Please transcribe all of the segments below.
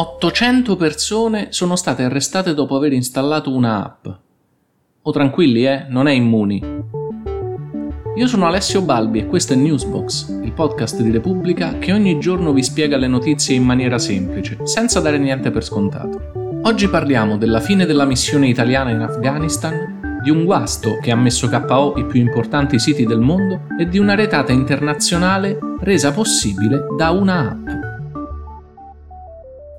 800 persone sono state arrestate dopo aver installato una app. O tranquilli, eh, non è immuni. Io sono Alessio Balbi e questo è Newsbox, il podcast di Repubblica che ogni giorno vi spiega le notizie in maniera semplice, senza dare niente per scontato. Oggi parliamo della fine della missione italiana in Afghanistan, di un guasto che ha messo KO i più importanti siti del mondo e di una retata internazionale resa possibile da una app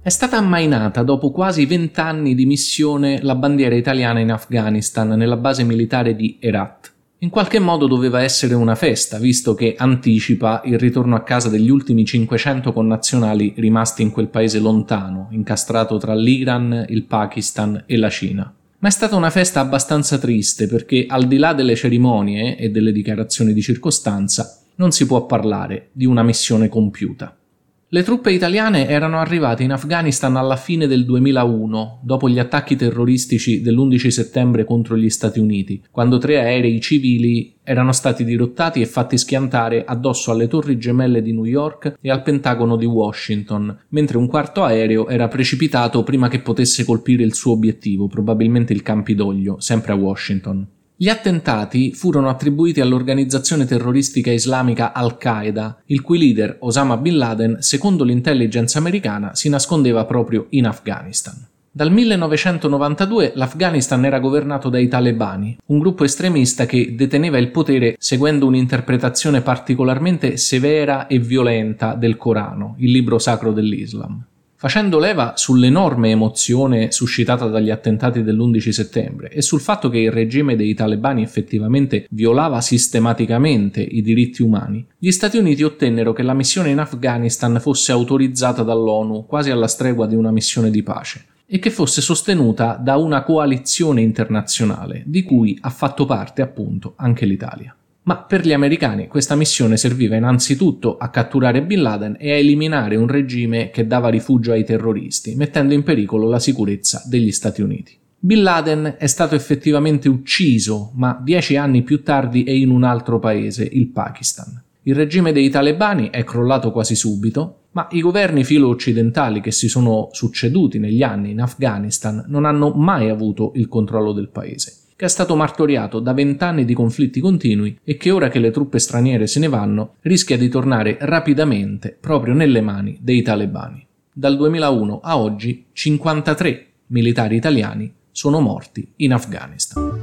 è stata ammainata dopo quasi vent'anni di missione la bandiera italiana in Afghanistan nella base militare di Herat. In qualche modo doveva essere una festa, visto che anticipa il ritorno a casa degli ultimi 500 connazionali rimasti in quel paese lontano, incastrato tra l'Iran, il Pakistan e la Cina. Ma è stata una festa abbastanza triste perché al di là delle cerimonie e delle dichiarazioni di circostanza non si può parlare di una missione compiuta. Le truppe italiane erano arrivate in Afghanistan alla fine del 2001, dopo gli attacchi terroristici dell'11 settembre contro gli Stati Uniti, quando tre aerei civili erano stati dirottati e fatti schiantare addosso alle torri gemelle di New York e al Pentagono di Washington, mentre un quarto aereo era precipitato prima che potesse colpire il suo obiettivo, probabilmente il Campidoglio, sempre a Washington. Gli attentati furono attribuiti all'organizzazione terroristica islamica Al-Qaeda, il cui leader Osama Bin Laden, secondo l'intelligence americana, si nascondeva proprio in Afghanistan. Dal 1992 l'Afghanistan era governato dai talebani, un gruppo estremista che deteneva il potere seguendo un'interpretazione particolarmente severa e violenta del Corano, il libro sacro dell'Islam facendo leva sull'enorme emozione suscitata dagli attentati dell'11 settembre e sul fatto che il regime dei talebani effettivamente violava sistematicamente i diritti umani, gli Stati Uniti ottennero che la missione in Afghanistan fosse autorizzata dall'ONU quasi alla stregua di una missione di pace e che fosse sostenuta da una coalizione internazionale di cui ha fatto parte appunto anche l'Italia. Ma per gli americani questa missione serviva innanzitutto a catturare Bin Laden e a eliminare un regime che dava rifugio ai terroristi, mettendo in pericolo la sicurezza degli Stati Uniti. Bin Laden è stato effettivamente ucciso, ma dieci anni più tardi è in un altro paese, il Pakistan. Il regime dei talebani è crollato quasi subito, ma i governi filo-occidentali che si sono succeduti negli anni in Afghanistan non hanno mai avuto il controllo del paese che è stato martoriato da vent'anni di conflitti continui e che ora che le truppe straniere se ne vanno rischia di tornare rapidamente proprio nelle mani dei talebani. Dal 2001 a oggi 53 militari italiani sono morti in Afghanistan.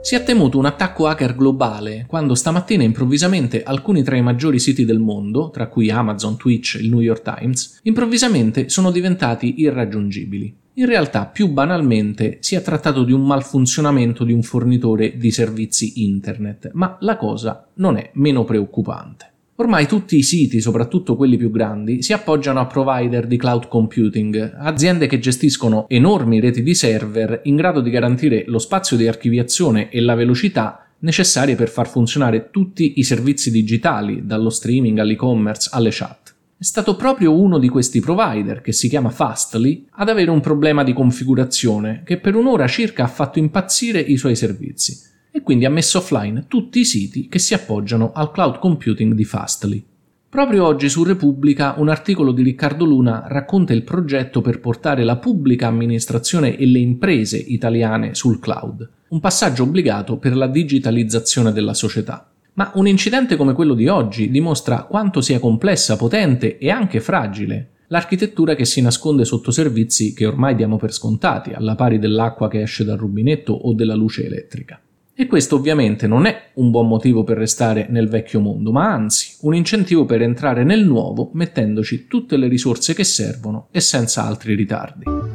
Si è temuto un attacco hacker globale quando stamattina improvvisamente alcuni tra i maggiori siti del mondo, tra cui Amazon, Twitch e il New York Times, improvvisamente sono diventati irraggiungibili. In realtà, più banalmente, si è trattato di un malfunzionamento di un fornitore di servizi internet, ma la cosa non è meno preoccupante. Ormai tutti i siti, soprattutto quelli più grandi, si appoggiano a provider di cloud computing, aziende che gestiscono enormi reti di server in grado di garantire lo spazio di archiviazione e la velocità necessarie per far funzionare tutti i servizi digitali, dallo streaming all'e-commerce alle chat. È stato proprio uno di questi provider, che si chiama Fastly, ad avere un problema di configurazione che per un'ora circa ha fatto impazzire i suoi servizi e quindi ha messo offline tutti i siti che si appoggiano al cloud computing di Fastly. Proprio oggi su Repubblica un articolo di Riccardo Luna racconta il progetto per portare la pubblica amministrazione e le imprese italiane sul cloud, un passaggio obbligato per la digitalizzazione della società. Ma un incidente come quello di oggi dimostra quanto sia complessa, potente e anche fragile l'architettura che si nasconde sotto servizi che ormai diamo per scontati, alla pari dell'acqua che esce dal rubinetto o della luce elettrica. E questo ovviamente non è un buon motivo per restare nel vecchio mondo, ma anzi un incentivo per entrare nel nuovo mettendoci tutte le risorse che servono e senza altri ritardi.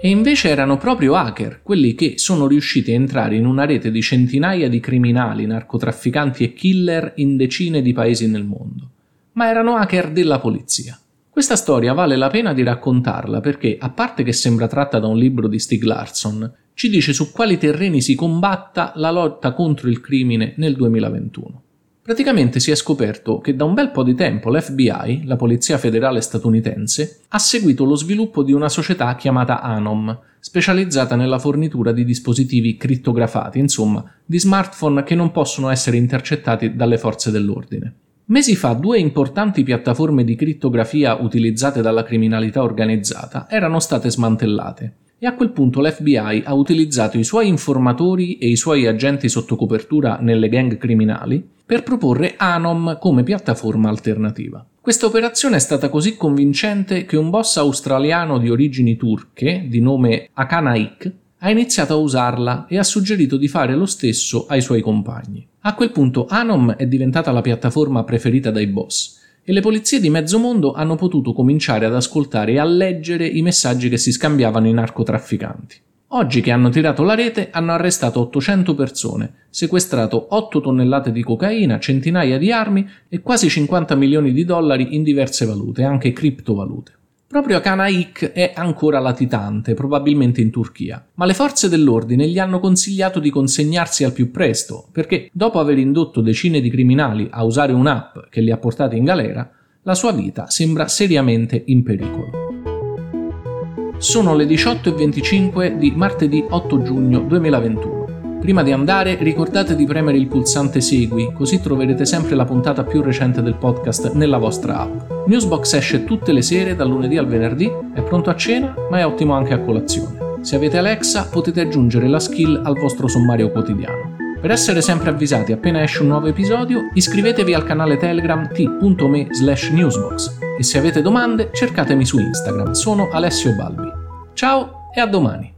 E invece erano proprio hacker quelli che sono riusciti a entrare in una rete di centinaia di criminali, narcotrafficanti e killer in decine di paesi nel mondo. Ma erano hacker della polizia. Questa storia vale la pena di raccontarla perché, a parte che sembra tratta da un libro di Stig Larsson, ci dice su quali terreni si combatta la lotta contro il crimine nel 2021. Praticamente si è scoperto che da un bel po' di tempo l'FBI, la Polizia Federale statunitense, ha seguito lo sviluppo di una società chiamata Anom, specializzata nella fornitura di dispositivi crittografati, insomma, di smartphone che non possono essere intercettati dalle forze dell'ordine. Mesi fa due importanti piattaforme di crittografia utilizzate dalla criminalità organizzata erano state smantellate e a quel punto l'FBI ha utilizzato i suoi informatori e i suoi agenti sotto copertura nelle gang criminali per proporre Anom come piattaforma alternativa. Questa operazione è stata così convincente che un boss australiano di origini turche, di nome Akana Ik, ha iniziato a usarla e ha suggerito di fare lo stesso ai suoi compagni. A quel punto Anom è diventata la piattaforma preferita dai boss e le polizie di mezzo mondo hanno potuto cominciare ad ascoltare e a leggere i messaggi che si scambiavano i narcotrafficanti. Oggi che hanno tirato la rete hanno arrestato 800 persone, sequestrato 8 tonnellate di cocaina, centinaia di armi e quasi 50 milioni di dollari in diverse valute, anche criptovalute. Proprio Kanaik è ancora latitante, probabilmente in Turchia, ma le forze dell'ordine gli hanno consigliato di consegnarsi al più presto, perché dopo aver indotto decine di criminali a usare un'app che li ha portati in galera, la sua vita sembra seriamente in pericolo. Sono le 18.25 di martedì 8 giugno 2021. Prima di andare ricordate di premere il pulsante Segui, così troverete sempre la puntata più recente del podcast nella vostra app. Newsbox esce tutte le sere dal lunedì al venerdì, è pronto a cena, ma è ottimo anche a colazione. Se avete Alexa potete aggiungere la skill al vostro sommario quotidiano. Per essere sempre avvisati appena esce un nuovo episodio, iscrivetevi al canale Telegram t.me slash newsbox e se avete domande cercatemi su Instagram, sono Alessio Balbi. Ciao e a domani!